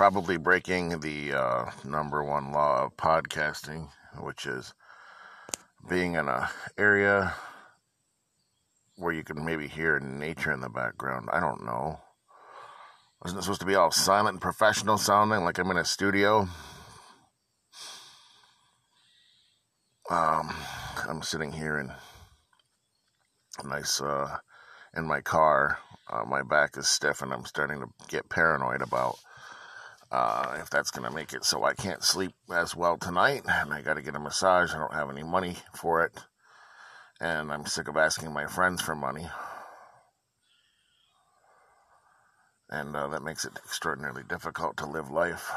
probably breaking the uh, number one law of podcasting, which is being in a area where you can maybe hear nature in the background. I don't know. Wasn't it supposed to be all silent and professional sounding, like I'm in a studio? Um, I'm sitting here in nice, uh, in my car. Uh, my back is stiff, and I'm starting to get paranoid about uh, if that's going to make it so I can't sleep as well tonight. And I got to get a massage. I don't have any money for it. And I'm sick of asking my friends for money. And uh, that makes it extraordinarily difficult to live life.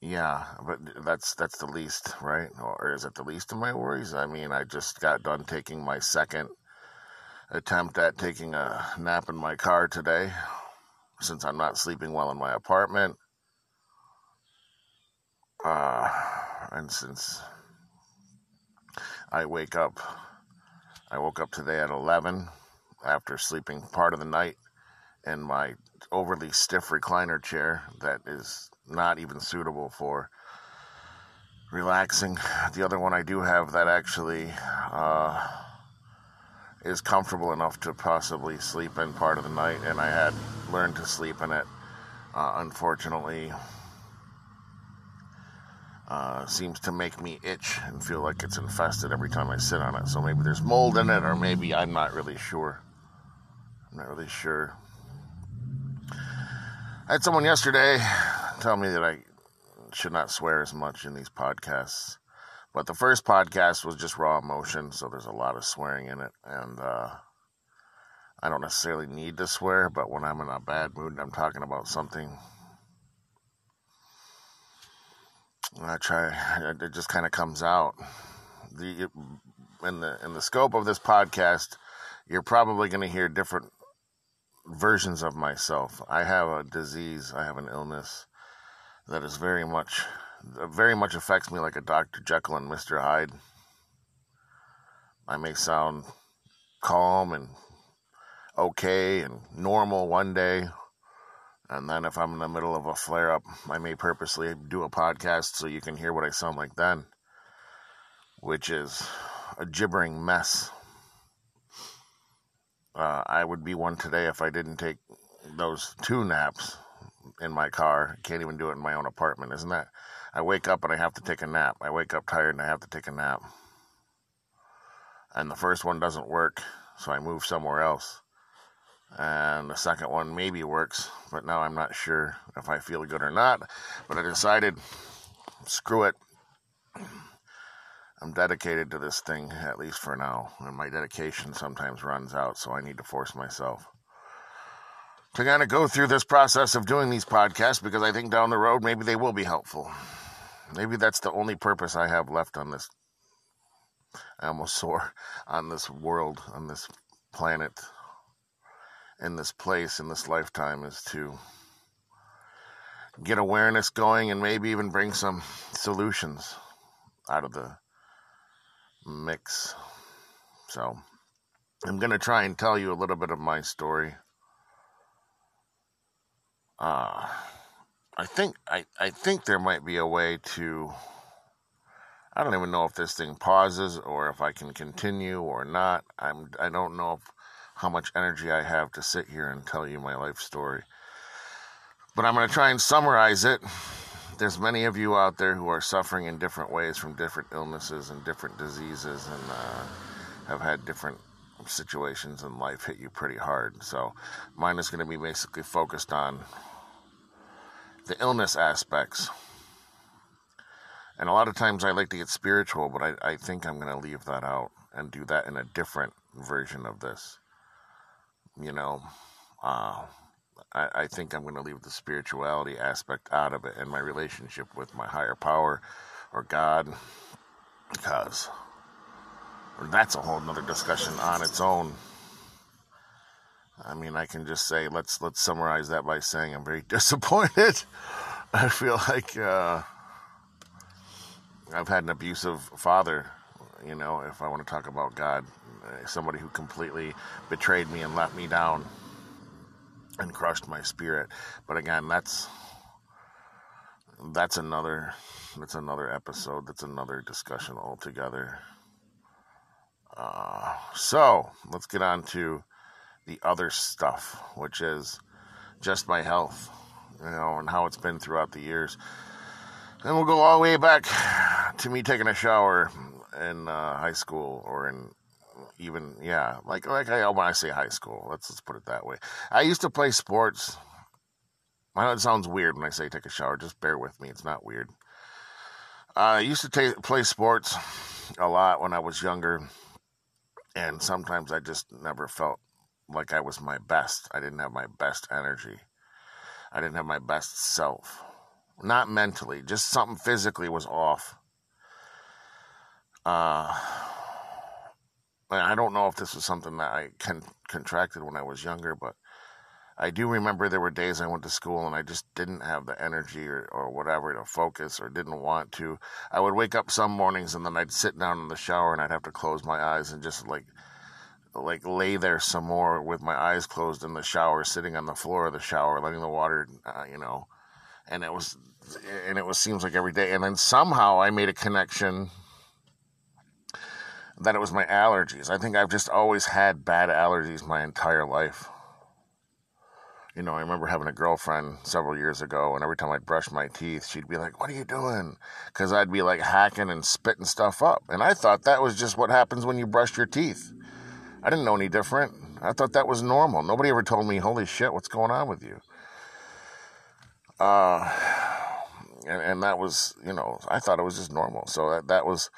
Yeah, but that's that's the least, right? Or is it the least of my worries? I mean, I just got done taking my second attempt at taking a nap in my car today since I'm not sleeping well in my apartment. Uh, and since I wake up, I woke up today at 11 after sleeping part of the night in my overly stiff recliner chair that is not even suitable for relaxing. The other one I do have that actually uh, is comfortable enough to possibly sleep in part of the night, and I had learned to sleep in it. Uh, unfortunately, uh, seems to make me itch and feel like it's infested every time I sit on it. So maybe there's mold in it, or maybe I'm not really sure. I'm not really sure. I had someone yesterday tell me that I should not swear as much in these podcasts. But the first podcast was just raw emotion, so there's a lot of swearing in it. And uh, I don't necessarily need to swear, but when I'm in a bad mood and I'm talking about something, I try. It just kind of comes out. The in the in the scope of this podcast, you're probably going to hear different versions of myself. I have a disease. I have an illness that is very much very much affects me like a Dr. Jekyll and Mr. Hyde. I may sound calm and okay and normal one day, and then if I'm in the middle of a flare up, I may purposely do a podcast so you can hear what I sound like then, which is a gibbering mess. Uh, I would be one today if I didn't take those two naps in my car. Can't even do it in my own apartment. Isn't that? I wake up and I have to take a nap. I wake up tired and I have to take a nap. And the first one doesn't work, so I move somewhere else. And the second one maybe works, but now I'm not sure if I feel good or not. But I decided, screw it. I'm dedicated to this thing, at least for now. And my dedication sometimes runs out, so I need to force myself to kind of go through this process of doing these podcasts because I think down the road maybe they will be helpful. Maybe that's the only purpose I have left on this. I almost swore on this world, on this planet, in this place, in this lifetime is to get awareness going and maybe even bring some solutions out of the mix. So, I'm going to try and tell you a little bit of my story. Uh, I think I, I think there might be a way to I don't even know if this thing pauses or if I can continue or not. I'm I don't know if, how much energy I have to sit here and tell you my life story. But I'm going to try and summarize it. There's many of you out there who are suffering in different ways from different illnesses and different diseases and uh, have had different situations in life hit you pretty hard. So mine is going to be basically focused on the illness aspects. And a lot of times I like to get spiritual, but I, I think I'm going to leave that out and do that in a different version of this. You know, uh, I, I think I'm going to leave the spirituality aspect out of it and my relationship with my higher power or God, because that's a whole nother discussion on its own. I mean, I can just say let's let's summarize that by saying I'm very disappointed. I feel like uh, I've had an abusive father. You know, if I want to talk about God, somebody who completely betrayed me and let me down. and crushed my spirit. But again, that's that's another that's another episode. That's another discussion altogether. Uh, so let's get on to the other stuff, which is just my health, you know, and how it's been throughout the years. And we'll go all the way back to me taking a shower in uh, high school or in even yeah, like like I when I say high school, let's let's put it that way. I used to play sports. I know it sounds weird when I say take a shower. Just bear with me; it's not weird. I used to take, play sports a lot when I was younger, and sometimes I just never felt like I was my best. I didn't have my best energy. I didn't have my best self. Not mentally, just something physically was off. Uh, I don't know if this was something that I con- contracted when I was younger, but I do remember there were days I went to school and I just didn't have the energy or, or whatever to focus or didn't want to. I would wake up some mornings and then I'd sit down in the shower and I'd have to close my eyes and just like like lay there some more with my eyes closed in the shower, sitting on the floor of the shower, letting the water, uh, you know, and it was, and it was seems like every day. And then somehow I made a connection that it was my allergies. I think I've just always had bad allergies my entire life. You know, I remember having a girlfriend several years ago, and every time I'd brush my teeth, she'd be like, What are you doing? Because I'd be like hacking and spitting stuff up. And I thought that was just what happens when you brush your teeth. I didn't know any different. I thought that was normal. Nobody ever told me, Holy shit, what's going on with you? Uh, and, and that was, you know, I thought it was just normal. So that, that was,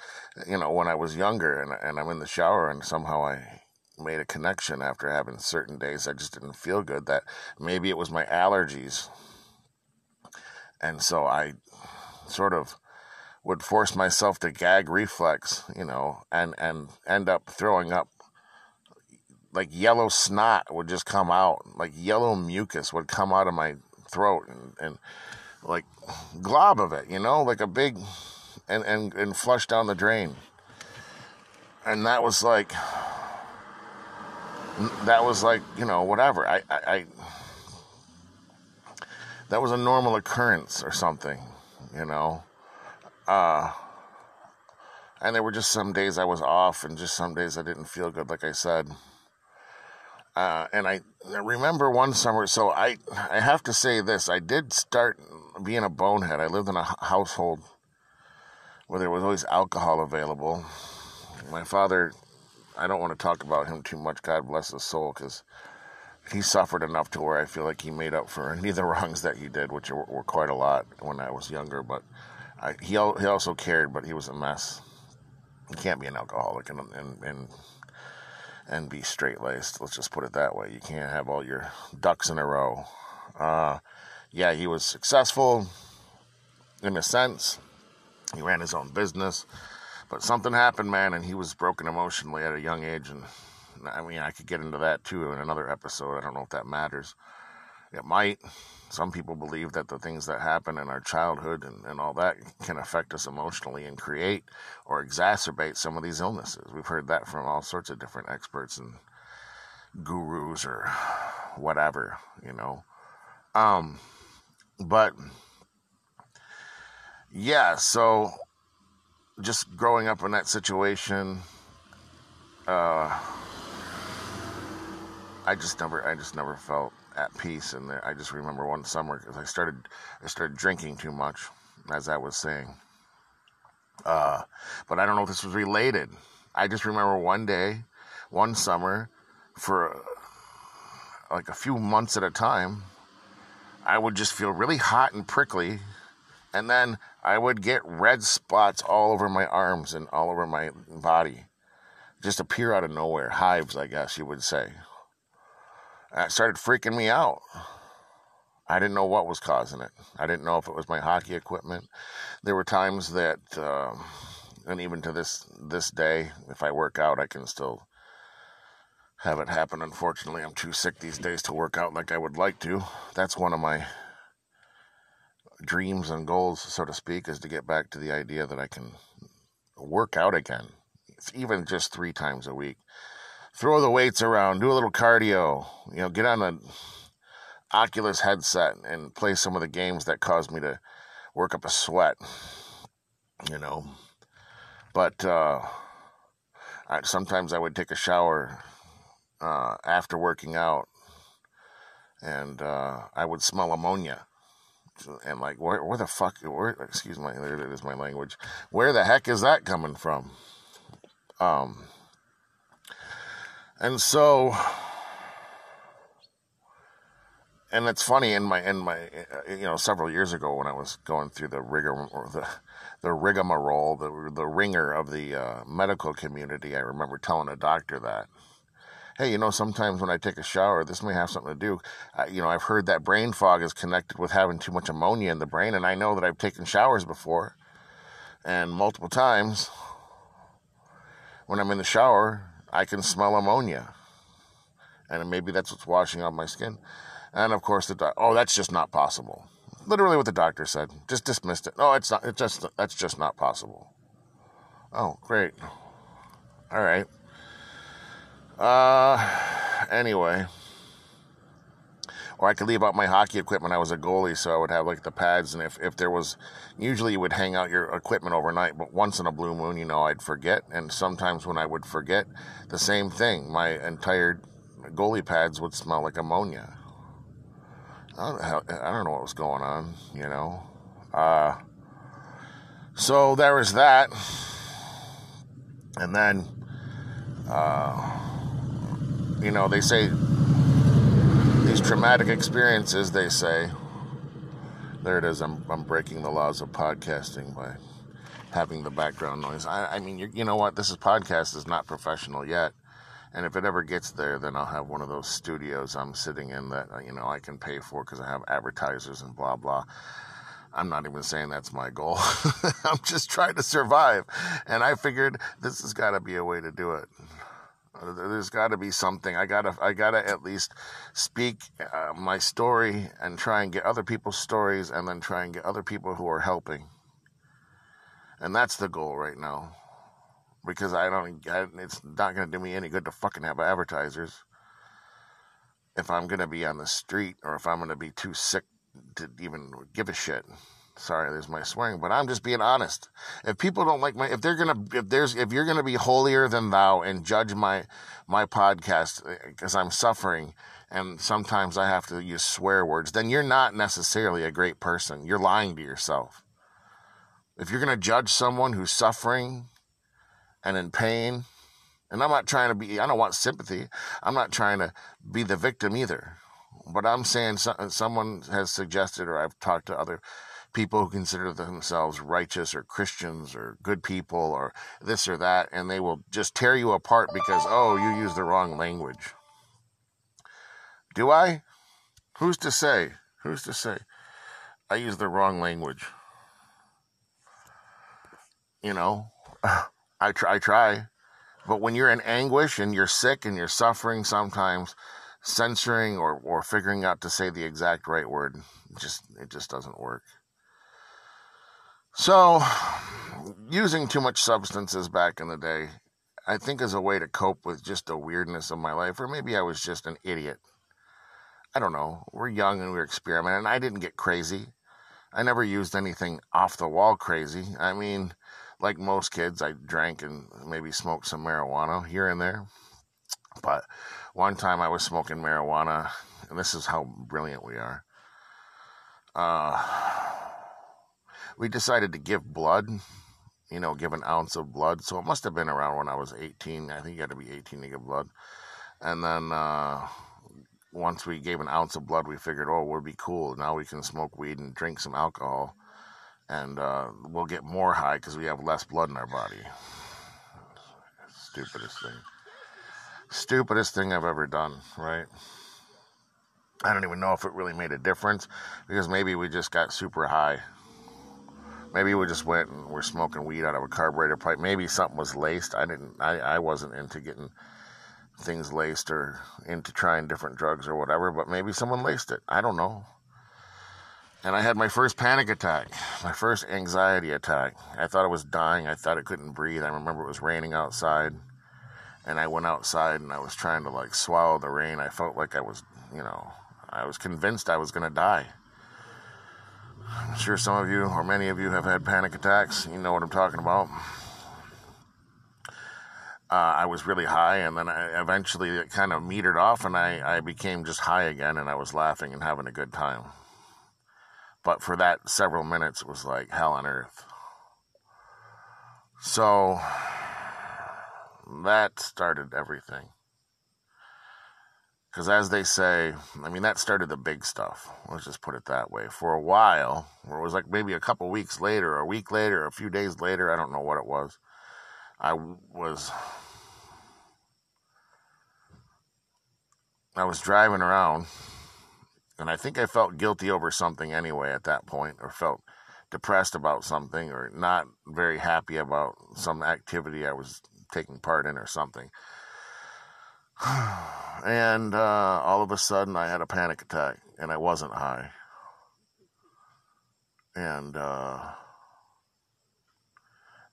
you know, when I was younger and, and I'm in the shower and somehow I made a connection after having certain days I just didn't feel good that maybe it was my allergies. And so I sort of would force myself to gag reflex, you know, and, and end up throwing up like yellow snot would just come out, like yellow mucus would come out of my throat and, and like glob of it, you know, like a big and, and, and flush down the drain. And that was like that was like, you know, whatever. I, I, I that was a normal occurrence or something, you know. Uh and there were just some days I was off and just some days I didn't feel good, like I said. Uh, and I remember one summer, so I, I have to say this. I did start being a bonehead. I lived in a household where there was always alcohol available. My father, I don't want to talk about him too much, God bless his soul, because he suffered enough to where I feel like he made up for any of the wrongs that he did, which were, were quite a lot when I was younger. But I, he, he also cared, but he was a mess. You can't be an alcoholic and, and, and and be straight laced. Let's just put it that way. You can't have all your ducks in a row. Uh, yeah, he was successful in a sense. He ran his own business, but something happened, man, and he was broken emotionally at a young age. And I mean, I could get into that too in another episode. I don't know if that matters. It might. Some people believe that the things that happen in our childhood and, and all that can affect us emotionally and create or exacerbate some of these illnesses. We've heard that from all sorts of different experts and gurus or whatever, you know. Um, but yeah, so just growing up in that situation, uh, I just never, I just never felt at peace. And I just remember one summer because I started I started drinking too much, as I was saying. Uh, but I don't know if this was related. I just remember one day, one summer, for like a few months at a time, I would just feel really hot and prickly, and then I would get red spots all over my arms and all over my body, just appear out of nowhere, hives, I guess you would say. That started freaking me out. I didn't know what was causing it. I didn't know if it was my hockey equipment. There were times that, uh, and even to this this day, if I work out, I can still have it happen. Unfortunately, I'm too sick these days to work out like I would like to. That's one of my dreams and goals, so to speak, is to get back to the idea that I can work out again, even just three times a week throw the weights around, do a little cardio, you know, get on a Oculus headset and play some of the games that caused me to work up a sweat, you know. But uh, I, sometimes I would take a shower uh, after working out, and uh, I would smell ammonia. And like, where, where the fuck? Where? Excuse my, there it is, my language. Where the heck is that coming from? Um, and so and it's funny in my in my uh, you know several years ago when I was going through the rigor or the the rigmarole the the ringer of the uh, medical community I remember telling a doctor that hey you know sometimes when I take a shower this may have something to do you know I've heard that brain fog is connected with having too much ammonia in the brain and I know that I've taken showers before and multiple times when I'm in the shower I can smell ammonia and maybe that's what's washing off my skin and of course, the doc- oh, that's just not possible. Literally, what the doctor said. Just dismissed it. No, it's not. It's just that's just not possible. Oh, great. All right. Uh, anyway. Or I could leave out my hockey equipment. I was a goalie, so I would have like the pads, and if, if there was, usually you would hang out your equipment overnight, but once in a blue moon, you know, I'd forget. And sometimes when I would forget, the same thing. My entire goalie pads would smell like ammonia. I don't, I don't know what was going on, you know. Uh, so there was that. And then, uh, you know, they say these traumatic experiences, they say, there it is. I'm, I'm breaking the laws of podcasting by having the background noise. I, I mean, you, you know what? This is podcast is not professional yet. And if it ever gets there, then I'll have one of those studios I'm sitting in that, uh, you know, I can pay for because I have advertisers and blah, blah. I'm not even saying that's my goal. I'm just trying to survive. And I figured this has got to be a way to do it. There's got to be something. I gotta, I gotta at least speak uh, my story and try and get other people's stories, and then try and get other people who are helping. And that's the goal right now because I don't. I, it's not to do me any good to fucking have advertisers if I'm to be on the street or if I'm to be too sick to even give a shit. Sorry, there's my swearing, but I'm just being honest. If people don't like my, if they're gonna, if there's, if you're gonna be holier than thou and judge my, my podcast because eh, I'm suffering and sometimes I have to use swear words, then you're not necessarily a great person. You're lying to yourself. If you're gonna judge someone who's suffering and in pain. And I'm not trying to be, I don't want sympathy. I'm not trying to be the victim either. But I'm saying so, someone has suggested, or I've talked to other people who consider themselves righteous or Christians or good people or this or that, and they will just tear you apart because, oh, you use the wrong language. Do I? Who's to say? Who's to say? I use the wrong language. You know? I try, I try. But when you're in anguish and you're sick and you're suffering, sometimes censoring or, or figuring out to say the exact right word just it just doesn't work. So, using too much substances back in the day, I think is a way to cope with just the weirdness of my life, or maybe I was just an idiot. I don't know. We're young and we're experimenting. I didn't get crazy. I never used anything off the wall crazy. I mean, like most kids, I drank and maybe smoked some marijuana here and there. But one time I was smoking marijuana, and this is how brilliant we are. Uh, we decided to give blood, you know, give an ounce of blood. So it must have been around when I was 18. I think you got to be 18 to give blood. And then uh, once we gave an ounce of blood, we figured, oh, we'll be cool. Now we can smoke weed and drink some alcohol and uh, we'll get more high because we have less blood in our body. Stupidest thing. Stupidest thing I've ever done, right? I don't even know if it really made a difference because maybe we just got super high. Maybe we just went and we're smoking weed out of a carburetor pipe. Maybe something was laced. I didn't. I, I wasn't into getting things laced or into trying different drugs or whatever. But maybe someone laced it. I don't know. And I had my first panic attack, my first anxiety attack. I thought I was dying. I thought I couldn't breathe. I remember it was raining outside. And I went outside and I was trying to like swallow the rain. I felt like I was, you know, I was convinced I was going to die. I'm sure some of you, or many of you, have had panic attacks. You know what I'm talking about. Uh, I was really high, and then I, eventually it kind of metered off, and I, I became just high again, and I was laughing and having a good time. But for that several minutes, it was like hell on earth. So that started everything. Because as they say, I mean, that started the big stuff. Let's just put it that way. For a while, or it was like maybe a couple weeks later, a week later, a few days later, I don't know what it was. I was. I was driving around, and I think I felt guilty over something anyway at that point, or felt depressed about something, or not very happy about some activity I was taking part in, or something and uh, all of a sudden I had a panic attack and I wasn't high. And uh,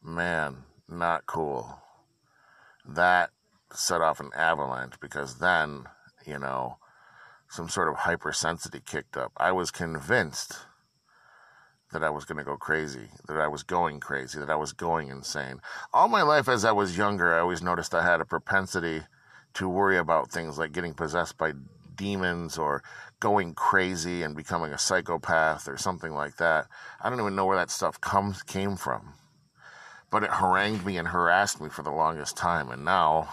man, not cool. That set off an avalanche because then, you know, some sort of hypersensitivity kicked up. I was convinced that I was going to go crazy, that I was going crazy, that I was going insane. All my life as I was younger, I always noticed I had a propensity to worry about things like getting possessed by demons or going crazy and becoming a psychopath or something like that. I don't even know where that stuff comes came from. But it harangued me and harassed me for the longest time and now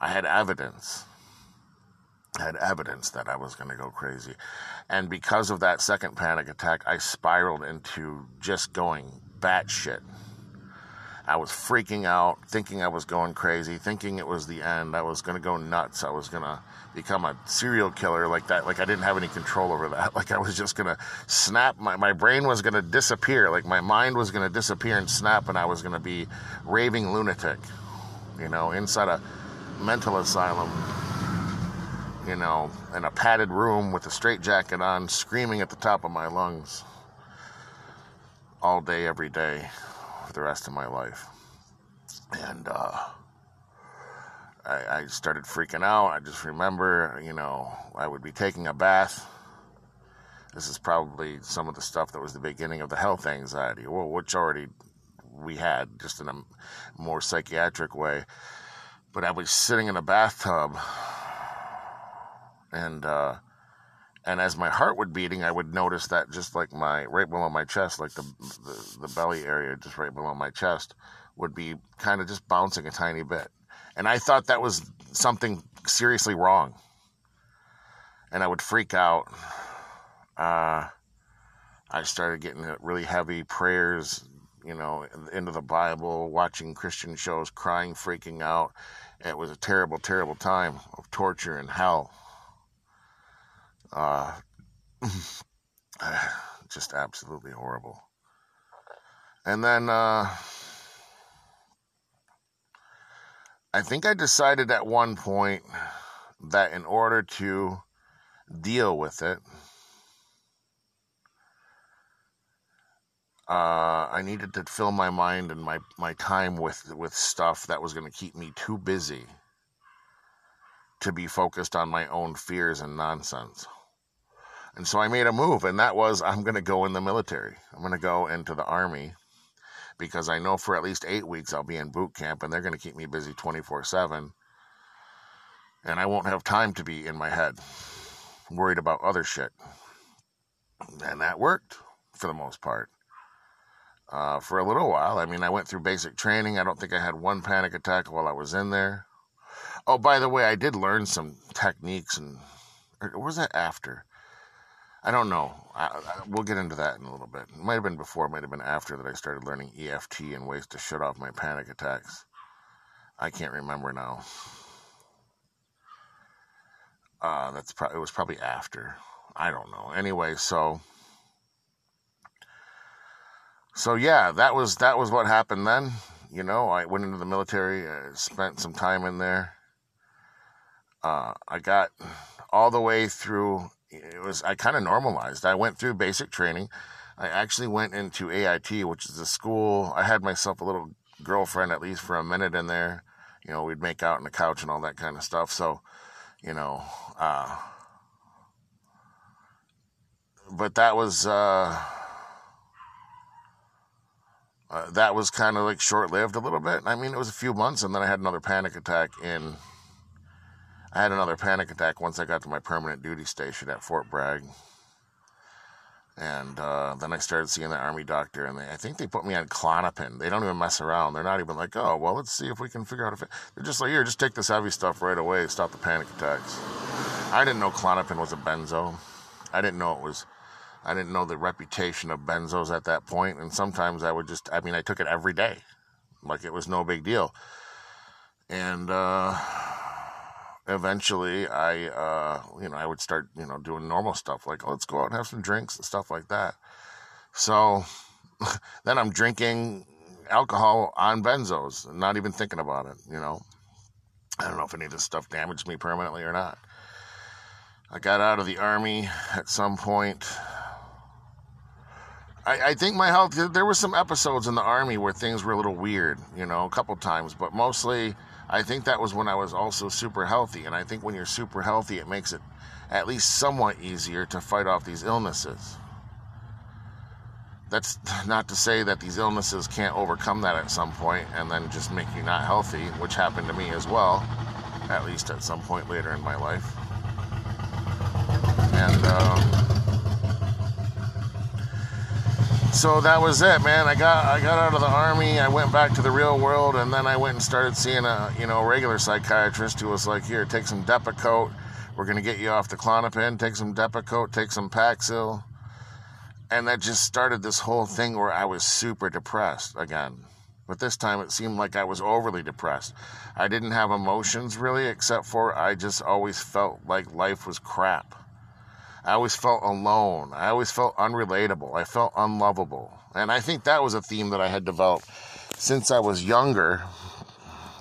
I had evidence. I had evidence that I was going to go crazy. And because of that second panic attack, I spiraled into just going batshit. I was freaking out, thinking I was going crazy, thinking it was the end. I was going to go nuts. I was going to become a serial killer like that. Like I didn't have any control over that. Like I was just going to snap. My, my brain was going to disappear. Like my mind was going to disappear and snap, and I was going to be raving lunatic, you know, inside a mental asylum, you know, in a padded room with a straitjacket on, screaming at the top of my lungs all day, every day the rest of my life. And uh, I, I started freaking out. I just remember, you know, I would be taking a bath. This is probably some of the stuff that was the beginning of the health anxiety, well, which already we had, just in a more psychiatric way. But I was sitting in a bathtub, and uh, and as my heart would beating, I would notice that just like my right below my chest, like the the, the belly area, just right below my chest, would be kind of just bouncing a tiny bit, and I thought that was something seriously wrong, and I would freak out. Uh, I started getting really heavy prayers, you know, into the Bible, watching Christian shows, crying, freaking out. It was a terrible, terrible time of torture and hell. Uh, just absolutely horrible. And then uh, I think I decided at one point that in order to deal with it, uh, I needed to fill my mind and my, my time with with stuff that was going to keep me too busy to be focused on my own fears and nonsense. And so I made a move, and that was I'm going to go in the military. I'm going to go into the army because I know for at least eight weeks I'll be in boot camp, and they're going to keep me busy 24 7. And I won't have time to be in my head worried about other shit. And that worked for the most part. Uh, for a little while. I mean, I went through basic training. I don't think I had one panic attack while I was in there. Oh, by the way, I did learn some techniques and, or was that after? I don't know. I, I, we'll get into that in a little bit. It might have been before, it might have been after that I started learning EFT and ways to shut off my panic attacks. I can't remember now. Uh, that's pro- it was probably after. I don't know. Anyway, so so yeah, that was that was what happened then. You know, I went into the military, uh, spent some time in there. Uh, I got all the way through it was I kind of normalized. I went through basic training. I actually went into AIT, which is a school. I had myself a little girlfriend at least for a minute in there. You know, we'd make out on the couch and all that kind of stuff. So, you know, uh, but that was uh, uh, that was kind of like short lived a little bit. I mean, it was a few months, and then I had another panic attack in. I had another panic attack once I got to my permanent duty station at Fort Bragg. And uh, then I started seeing the army doctor, and they, I think they put me on Klonopin. They don't even mess around. They're not even like, oh, well, let's see if we can figure out if it. They're just like, here, just take this heavy stuff right away, stop the panic attacks. I didn't know Klonopin was a benzo. I didn't know it was. I didn't know the reputation of benzos at that point, and sometimes I would just. I mean, I took it every day, like it was no big deal. And uh, eventually I, uh, you know, I would start, you know, doing normal stuff like, oh, let's go out and have some drinks and stuff like that. So then I'm drinking alcohol on benzos not even thinking about it, you know. I don't know if any of this stuff damaged me permanently or not. I got out of the army at some point. I, I think my health, there were some episodes in the army where things were a little weird, you know, a couple times, but mostly I think that was when I was also super healthy. And I think when you're super healthy, it makes it at least somewhat easier to fight off these illnesses. That's not to say that these illnesses can't overcome that at some point and then just make you not healthy, which happened to me as well, at least at some point later in my life. And, uh, so that was it, man. I got I got out of the army. I went back to the real world, and then I went and started seeing a you know regular psychiatrist who was like, "Here, take some Depakote. We're gonna get you off the Klonopin. Take some Depakote. Take some Paxil." And that just started this whole thing where I was super depressed again. But this time it seemed like I was overly depressed. I didn't have emotions really, except for I just always felt like life was crap. I always felt alone. I always felt unrelatable. I felt unlovable. And I think that was a theme that I had developed since I was younger,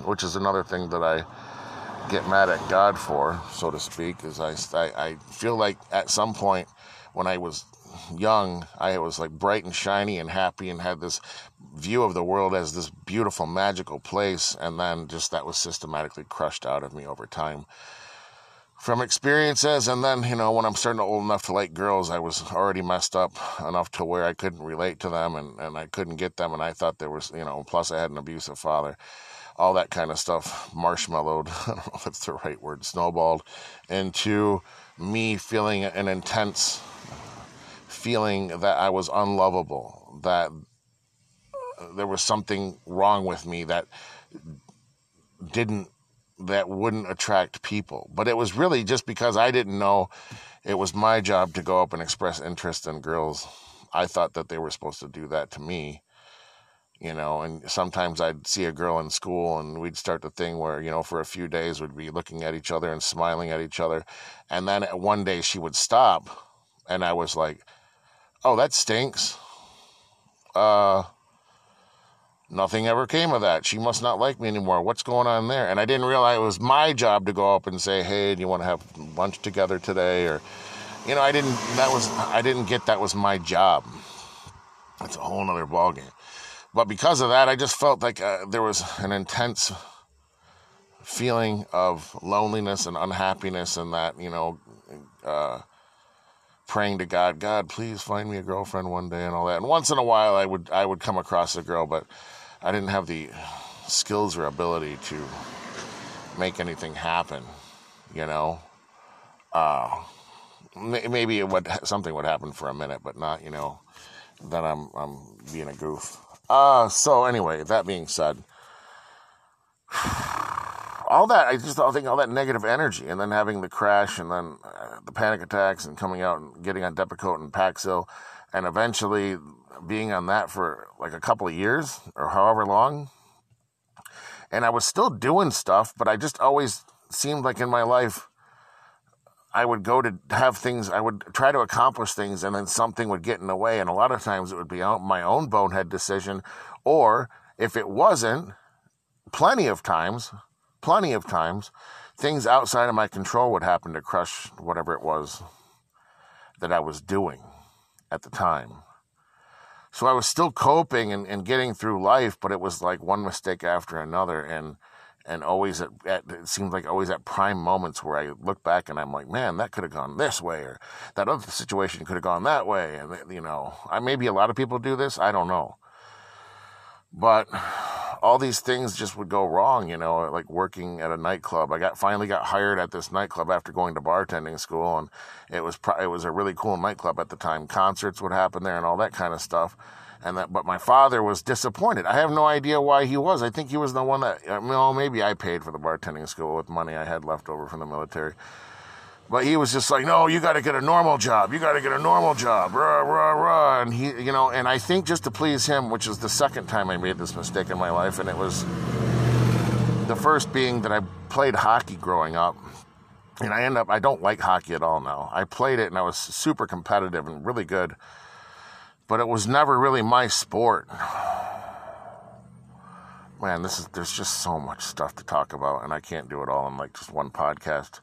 which is another thing that I get mad at God for, so to speak, is I, I, I feel like at some point when I was young, I was like bright and shiny and happy and had this view of the world as this beautiful, magical place. And then just that was systematically crushed out of me over time from experiences and then you know when i'm starting to old enough to like girls i was already messed up enough to where i couldn't relate to them and, and i couldn't get them and i thought there was you know plus i had an abusive father all that kind of stuff marshmallowed i don't know if it's the right word snowballed into me feeling an intense feeling that i was unlovable that there was something wrong with me that didn't that wouldn't attract people. But it was really just because I didn't know it was my job to go up and express interest in girls. I thought that they were supposed to do that to me, you know, and sometimes I'd see a girl in school and we'd start the thing where, you know, for a few days we'd be looking at each other and smiling at each other. And then one day she would stop and I was like, oh, that stinks. Uh, Nothing ever came of that. She must not like me anymore. What's going on there? And I didn't realize it was my job to go up and say, "Hey, do you want to have lunch together today?" Or, you know, I didn't. That was I didn't get that was my job. That's a whole other ballgame. But because of that, I just felt like uh, there was an intense feeling of loneliness and unhappiness, and that you know, uh, praying to God, God, please find me a girlfriend one day, and all that. And once in a while, I would I would come across a girl, but I didn't have the skills or ability to make anything happen, you know. Uh, maybe it would something would happen for a minute, but not, you know, that I'm I'm being a goof. Uh so anyway, that being said, all that I just I think all that negative energy, and then having the crash, and then uh, the panic attacks, and coming out and getting on Depakote and Paxil, and eventually being on that for like a couple of years or however long. And I was still doing stuff, but I just always seemed like in my life, I would go to have things, I would try to accomplish things, and then something would get in the way. And a lot of times it would be my own bonehead decision. Or if it wasn't, plenty of times, plenty of times, things outside of my control would happen to crush whatever it was that I was doing at the time. So I was still coping and, and getting through life, but it was like one mistake after another. And and always at, at, it seems like always at prime moments where I look back and I'm like, man, that could have gone this way, or that other situation could have gone that way, and you know, I maybe a lot of people do this, I don't know, but all these things just would go wrong, you know, like working at a nightclub. I got finally got hired at this nightclub after going to bartending school, and it was it was a really cool nightclub at the time. Concerts would happen there and all that kind of stuff and that, but my father was disappointed. I have no idea why he was. I think he was the one that, uh, well, maybe I paid for the bartending school with money I had left over from the military. But he was just like, no, you got to get a normal job. You got to get a normal job. Rah, rah, rah. And he, you know, and I think just to please him, which is the second time I made this mistake in my life, and it was the first being that I played hockey growing up. And I end up, I don't like hockey at all now. I played it and I was super competitive and really good but it was never really my sport. Man, this is there's just so much stuff to talk about, and I can't do it all in like just one podcast.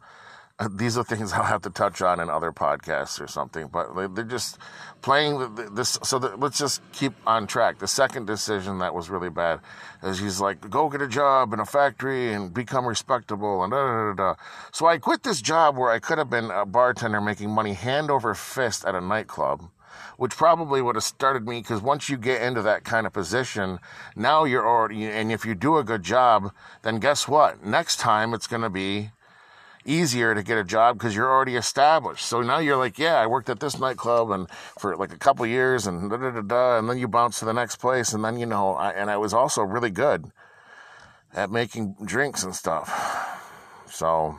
These are things I'll have to touch on in other podcasts or something, but they're just playing this. So let's just keep on track. The second decision that was really bad is he's like, go get a job in a factory and become respectable and da da da da. So I quit this job where I could have been a bartender making money hand over fist at a nightclub which probably would have started me because once you get into that kind of position, now you're already, and if you do a good job, then guess what? Next time it's going to be easier to get a job because you're already established. So now you're like, yeah, I worked at this nightclub and for like a couple years and da da da da, and then you bounce to the next place, and then you know, I, and I was also really good at making drinks and stuff. So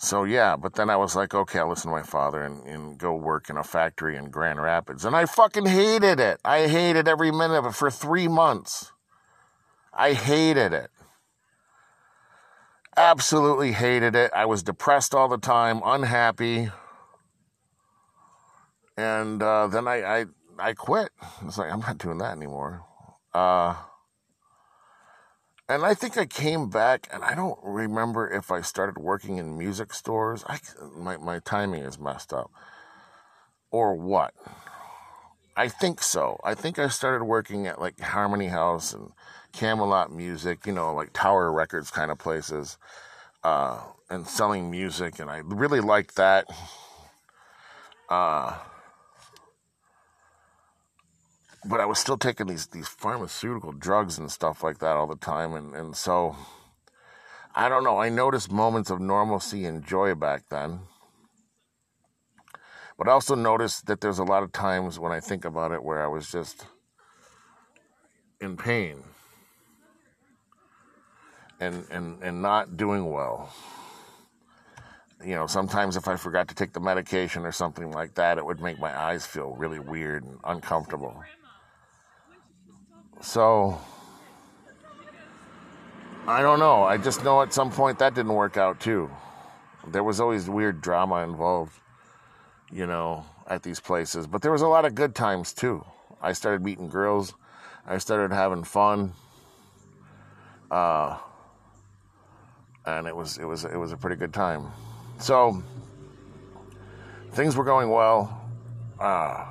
so yeah, but then I was like, okay, I'll listen to my father and, and go work in a factory in Grand Rapids. And I fucking hated it. I hated every minute of it for three months. I hated it. Absolutely hated it. I was depressed all the time, unhappy. And uh, then I, I I quit. I was like, I'm not doing that anymore. Uh, and I think I came back, and I don't remember if I started working in music stores. I, my, my timing is messed up. Or what. I think so. I think I started working at like Harmony House and Camelot Music, you know, like Tower Records kind of places, uh, and selling music. And I really liked that. Uh, but I was still taking these these pharmaceutical drugs and stuff like that all the time, and and so I don't know. I noticed moments of normalcy and joy back then, but I also noticed that there's a lot of times when I think about it where I was just in pain and and and not doing well you know, sometimes if I forgot to take the medication or something like that, it would make my eyes feel really weird and uncomfortable. So I don't know. I just know at some point that didn't work out too. There was always weird drama involved, you know, at these places. But there was a lot of good times too. I started meeting girls. I started having fun. Uh, and it was it was it was a pretty good time. So things were going well. Uh,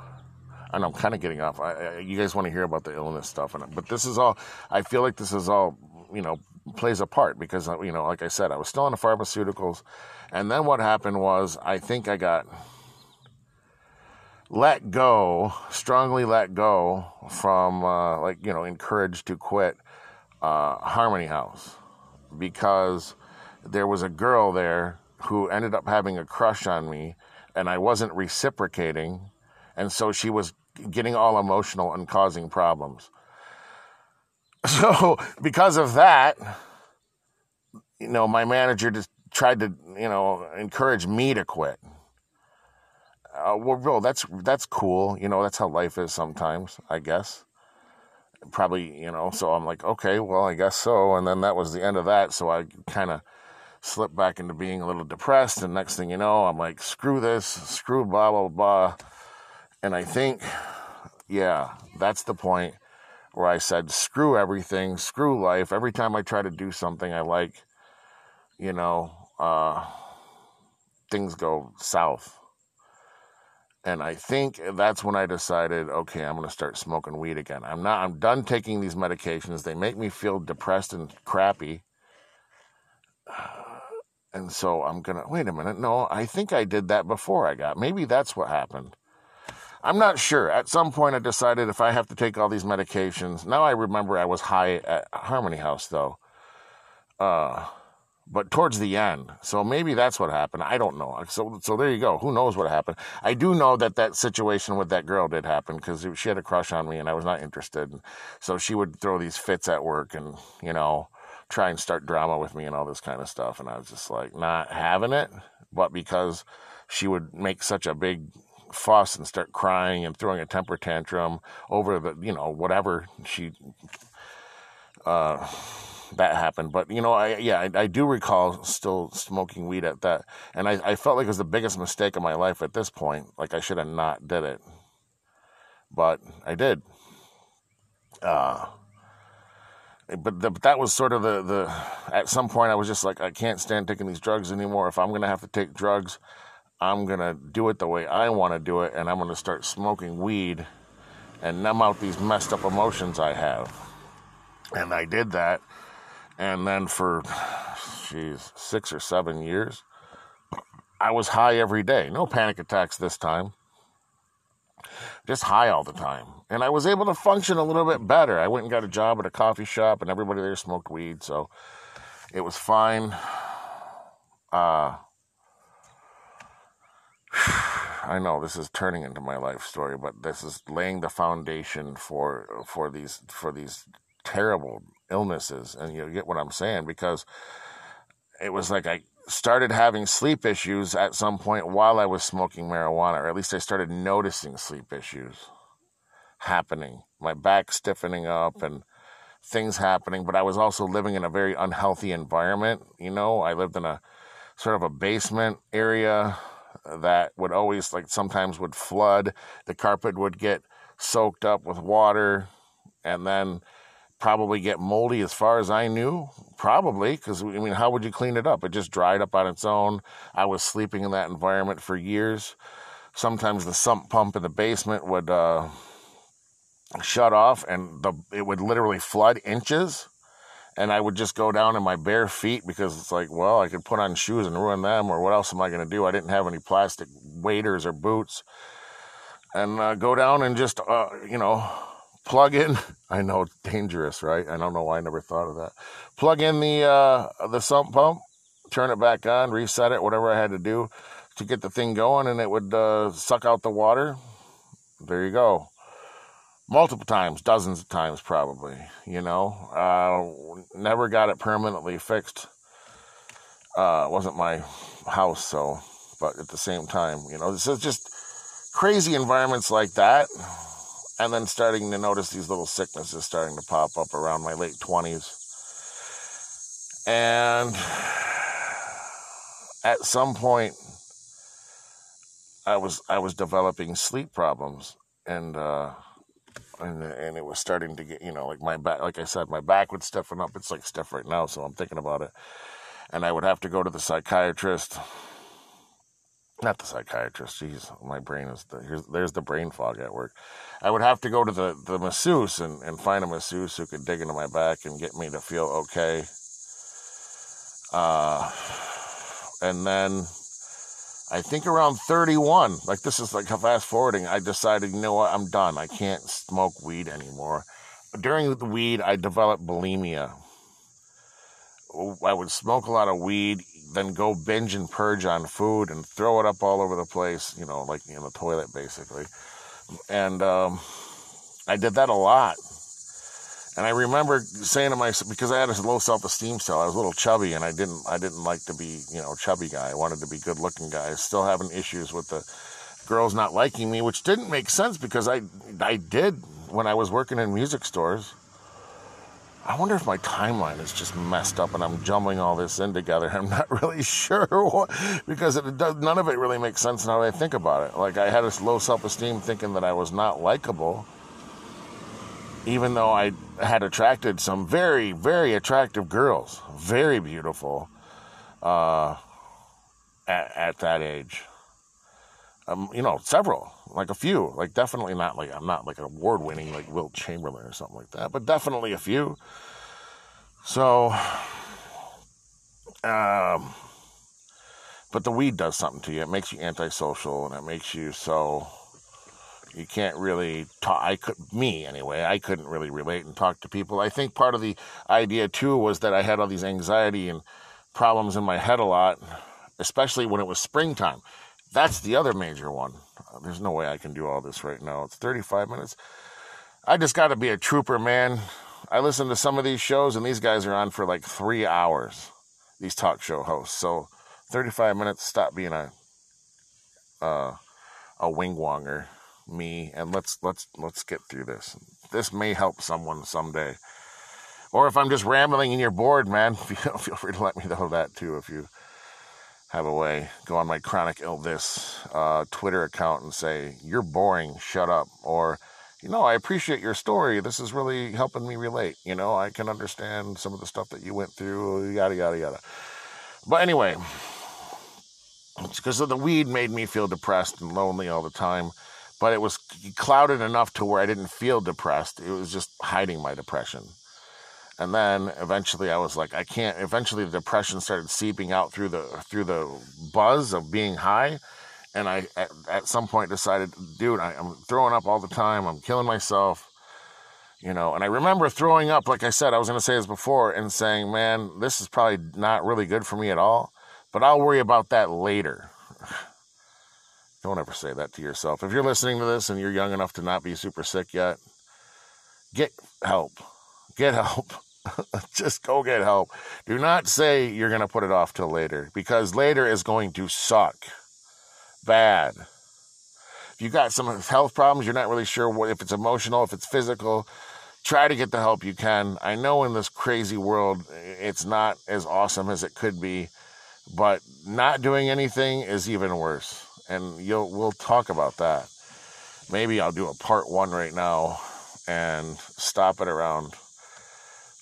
and I'm kind of getting off. I, I, you guys want to hear about the illness stuff, and but this is all. I feel like this is all you know plays a part because you know, like I said, I was still in the pharmaceuticals, and then what happened was I think I got let go, strongly let go from uh, like you know encouraged to quit uh, Harmony House because there was a girl there who ended up having a crush on me, and I wasn't reciprocating and so she was getting all emotional and causing problems. So, because of that, you know, my manager just tried to, you know, encourage me to quit. Uh, well, bro, that's that's cool. You know, that's how life is sometimes. I guess. Probably, you know. So I'm like, okay, well, I guess so. And then that was the end of that. So I kind of slipped back into being a little depressed. And next thing you know, I'm like, screw this, screw blah blah blah. And I think, yeah, that's the point where I said, screw everything, screw life. Every time I try to do something I like, you know, uh, things go south. And I think that's when I decided, okay, I'm going to start smoking weed again. I'm not. I'm done taking these medications. They make me feel depressed and crappy. And so I'm going to wait a minute. No, I think I did that before I got. Maybe that's what happened. I'm not sure. At some point, I decided if I have to take all these medications. Now I remember I was high at Harmony House, though. Uh, but towards the end. So maybe that's what happened. I don't know. So, so there you go. Who knows what happened? I do know that that situation with that girl did happen because she had a crush on me and I was not interested. So she would throw these fits at work and, you know, try and start drama with me and all this kind of stuff. And I was just like not having it. But because she would make such a big fuss and start crying and throwing a temper tantrum over the, you know, whatever she, uh, that happened. But you know, I yeah, I, I, do recall still smoking weed at that, and I, I felt like it was the biggest mistake of my life at this point. Like I should have not did it, but I did. Uh, but, the, but that was sort of the the. At some point, I was just like, I can't stand taking these drugs anymore. If I'm gonna have to take drugs, I'm gonna do it the way I want to do it, and I'm gonna start smoking weed and numb out these messed up emotions I have. And I did that and then for, geez, six or seven years, I was high every day. No panic attacks this time. Just high all the time. And I was able to function a little bit better. I went and got a job at a coffee shop, and everybody there smoked weed, so it was fine. Uh, I know this is turning into my life story, but this is laying the foundation for for these for these terrible illnesses. And you get what I'm saying because it was like I started having sleep issues at some point while I was smoking marijuana, or at least I started noticing sleep issues happening. My back stiffening up and things happening, but I was also living in a very unhealthy environment. You know, I lived in a sort of a basement area that would always, like, sometimes would flood. The carpet would get soaked up with water, and then probably get moldy as far as I knew. Probably, because, I mean, how would you clean it up? It just dried up on its own. I was sleeping in that environment for years. Sometimes the sump pump in the basement would uh, shut off and the it would literally flood inches. And I would just go down in my bare feet because it's like, well, I could put on shoes and ruin them, or what else am I going to do? I didn't have any plastic waders or boots. And uh, go down and just, uh, you know, plug in. I know it's dangerous, right? I don't know why I never thought of that. Plug in the uh, the sump pump, turn it back on, reset it, whatever I had to do to get the thing going, and it would uh, suck out the water. There you go. Multiple times, dozens of times, probably. You know, uh, never got it permanently fixed. Uh, wasn't my house, so. But at the same time, you know, this is just crazy environments like that and then starting to notice these little sicknesses starting to pop up around my late 20s. And at some point, I was I was developing sleep problems, and uh, and and it was starting to get you know like my back like I said my back would stiffen up. It's like stiff right now, so I'm thinking about it, and I would have to go to the psychiatrist. Not the psychiatrist. Jeez, my brain is the, here's there's the brain fog at work. I would have to go to the, the masseuse and, and find a masseuse who could dig into my back and get me to feel okay. Uh, and then I think around 31, like this is like fast forwarding, I decided, you know what, I'm done. I can't smoke weed anymore. During the weed, I developed bulimia. I would smoke a lot of weed, then go binge and purge on food and throw it up all over the place, you know, like in the toilet basically and um, I did that a lot. And I remember saying to myself because I had a low self-esteem still, I was a little chubby, and I didn't I didn't like to be you know chubby guy. I wanted to be good-looking guy. Still having issues with the girls not liking me, which didn't make sense because I I did when I was working in music stores. I wonder if my timeline is just messed up and I'm jumbling all this in together. I'm not really sure what, because it does, none of it really makes sense now that I think about it. Like I had this low self-esteem thinking that I was not likable, even though I had attracted some very, very attractive girls, very beautiful, uh, at, at that age. Um, you know, several, like a few, like definitely not like I'm not like an award winning like Wilt Chamberlain or something like that, but definitely a few. So, um, but the weed does something to you. It makes you antisocial and it makes you so you can't really talk. I could, me anyway, I couldn't really relate and talk to people. I think part of the idea too was that I had all these anxiety and problems in my head a lot, especially when it was springtime. That's the other major one. There's no way I can do all this right now. It's 35 minutes. I just got to be a trooper, man. I listen to some of these shows, and these guys are on for like three hours. These talk show hosts. So 35 minutes. Stop being a uh, a wingwonger, me, and let's let's let's get through this. This may help someone someday. Or if I'm just rambling and you're bored, man, feel, feel free to let me know that too. If you have a way, go on my chronic illness uh, Twitter account and say you're boring, shut up, or you know, I appreciate your story. This is really helping me relate. You know, I can understand some of the stuff that you went through, yada, yada, yada. But anyway, it's because of the weed made me feel depressed and lonely all the time. But it was clouded enough to where I didn't feel depressed. It was just hiding my depression. And then eventually I was like, I can't. Eventually the depression started seeping out through the through the buzz of being high and I at, at some point decided, dude, I, am throwing up all the time. I'm killing myself, you know. And I remember throwing up, like I said, I was going to say this before, and saying, man, this is probably not really good for me at all, but I'll worry about that later. Don't ever say that to yourself. If you're listening to this and you're young enough to not be super sick yet, get help. Get help. Just go get help. Do not say you're going to put it off till later because later is going to suck bad. If you got some health problems, you're not really sure what if it's emotional, if it's physical, try to get the help you can. I know in this crazy world it's not as awesome as it could be, but not doing anything is even worse. And you'll we'll talk about that. Maybe I'll do a part 1 right now and stop it around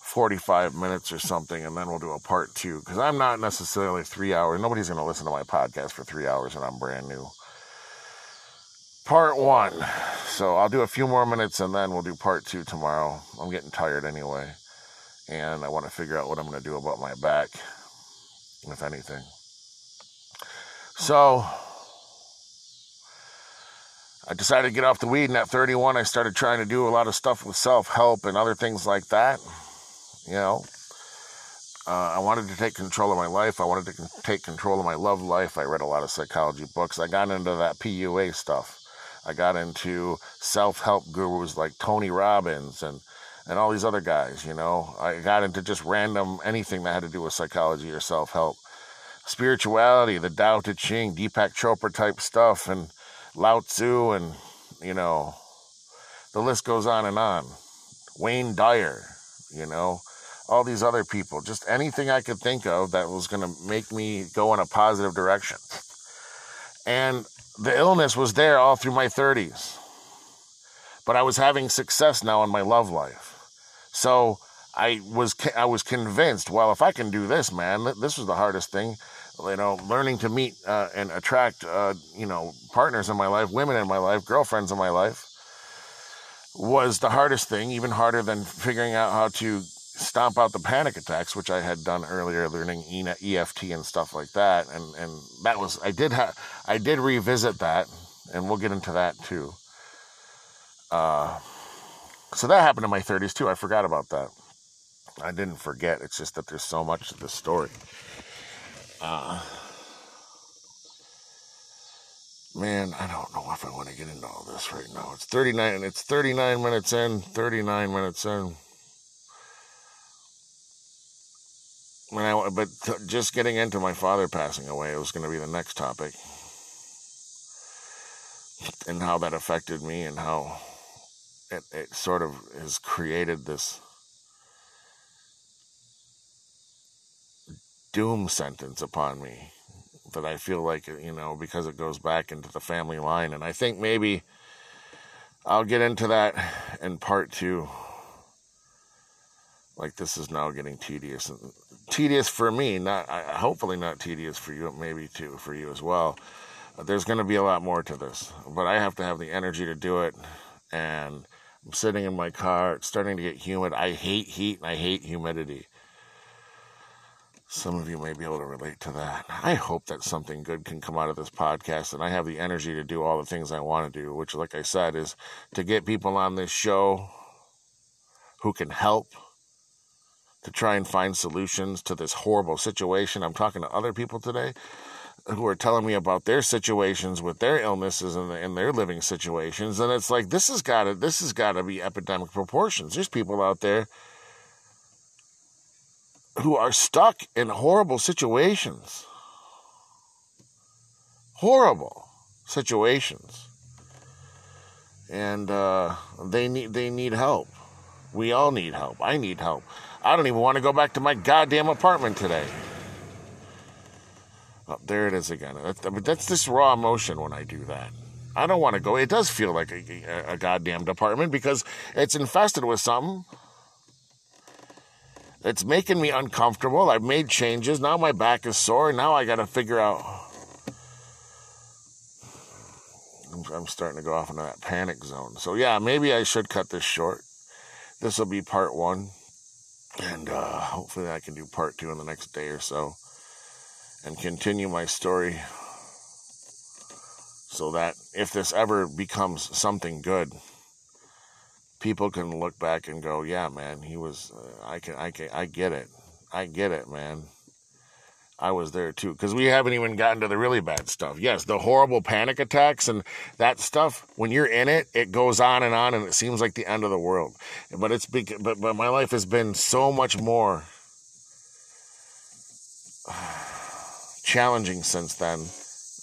45 minutes or something, and then we'll do a part two. Because I'm not necessarily three hours. Nobody's going to listen to my podcast for three hours, and I'm brand new. Part one. So I'll do a few more minutes, and then we'll do part two tomorrow. I'm getting tired anyway, and I want to figure out what I'm going to do about my back, if anything. So I decided to get off the weed, and at 31, I started trying to do a lot of stuff with self help and other things like that. You know, uh, I wanted to take control of my life. I wanted to take control of my love life. I read a lot of psychology books. I got into that PUA stuff. I got into self help gurus like Tony Robbins and, and all these other guys, you know. I got into just random anything that had to do with psychology or self help. Spirituality, the Tao Te Ching, Deepak Chopra type stuff, and Lao Tzu, and, you know, the list goes on and on. Wayne Dyer, you know all these other people, just anything I could think of that was going to make me go in a positive direction. And the illness was there all through my 30s. But I was having success now in my love life. So I was I was convinced, well, if I can do this, man, this was the hardest thing. You know, learning to meet uh, and attract, uh, you know, partners in my life, women in my life, girlfriends in my life, was the hardest thing, even harder than figuring out how to stomp out the panic attacks, which I had done earlier, learning EFT and stuff like that, and and that was I did have I did revisit that, and we'll get into that too. Uh, so that happened in my 30s too. I forgot about that. I didn't forget. It's just that there's so much to the story. Uh, man, I don't know if I want to get into all this right now. It's 39. It's 39 minutes in. 39 minutes in. When I, but just getting into my father passing away was going to be the next topic, and how that affected me, and how it, it sort of has created this doom sentence upon me that I feel like you know because it goes back into the family line, and I think maybe I'll get into that in part two. Like this is now getting tedious and tedious for me not hopefully not tedious for you maybe too for you as well uh, there's going to be a lot more to this, but I have to have the energy to do it. And I'm sitting in my car. It's starting to get humid. I hate heat and I hate humidity. Some of you may be able to relate to that. I hope that something good can come out of this podcast and I have the energy to do all the things I want to do, which, like I said, is to get people on this show who can help to try and find solutions to this horrible situation. I'm talking to other people today who are telling me about their situations with their illnesses and, and their living situations, and it's like this has got to this has got to be epidemic proportions. There's people out there who are stuck in horrible situations, horrible situations, and uh, they need they need help. We all need help. I need help. I don't even want to go back to my goddamn apartment today. Oh, there it is again. That's, that's this raw emotion when I do that. I don't want to go. It does feel like a, a, goddamn apartment because it's infested with something. It's making me uncomfortable. I've made changes. Now my back is sore. Now I got to figure out. I'm starting to go off into that panic zone. So, yeah, maybe I should cut this short. This will be part one. And uh, hopefully I can do part two in the next day or so and continue my story so that if this ever becomes something good, people can look back and go, "Yeah, man, he was. Uh, I can. I can. I get it. I get it, man. I was there too." Because we haven't even gotten to the really bad stuff. Yes, the horrible panic attacks and that stuff. When you're in it, it goes on and on, and it seems like the end of the world. But it's big. But but my life has been so much more challenging since then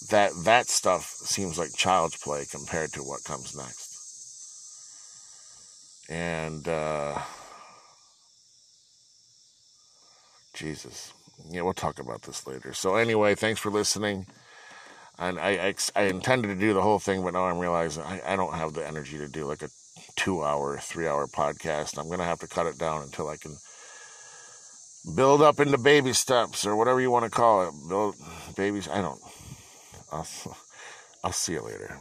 that that stuff seems like child's play compared to what comes next. And uh, Jesus, yeah, we'll talk about this later. So anyway, thanks for listening. And I, I, I intended to do the whole thing, but now I'm realizing I, I don't have the energy to do like a two hour, three hour podcast. I'm gonna have to cut it down until I can build up into baby steps or whatever you want to call it. Build babies. I don't. I'll, I'll see you later.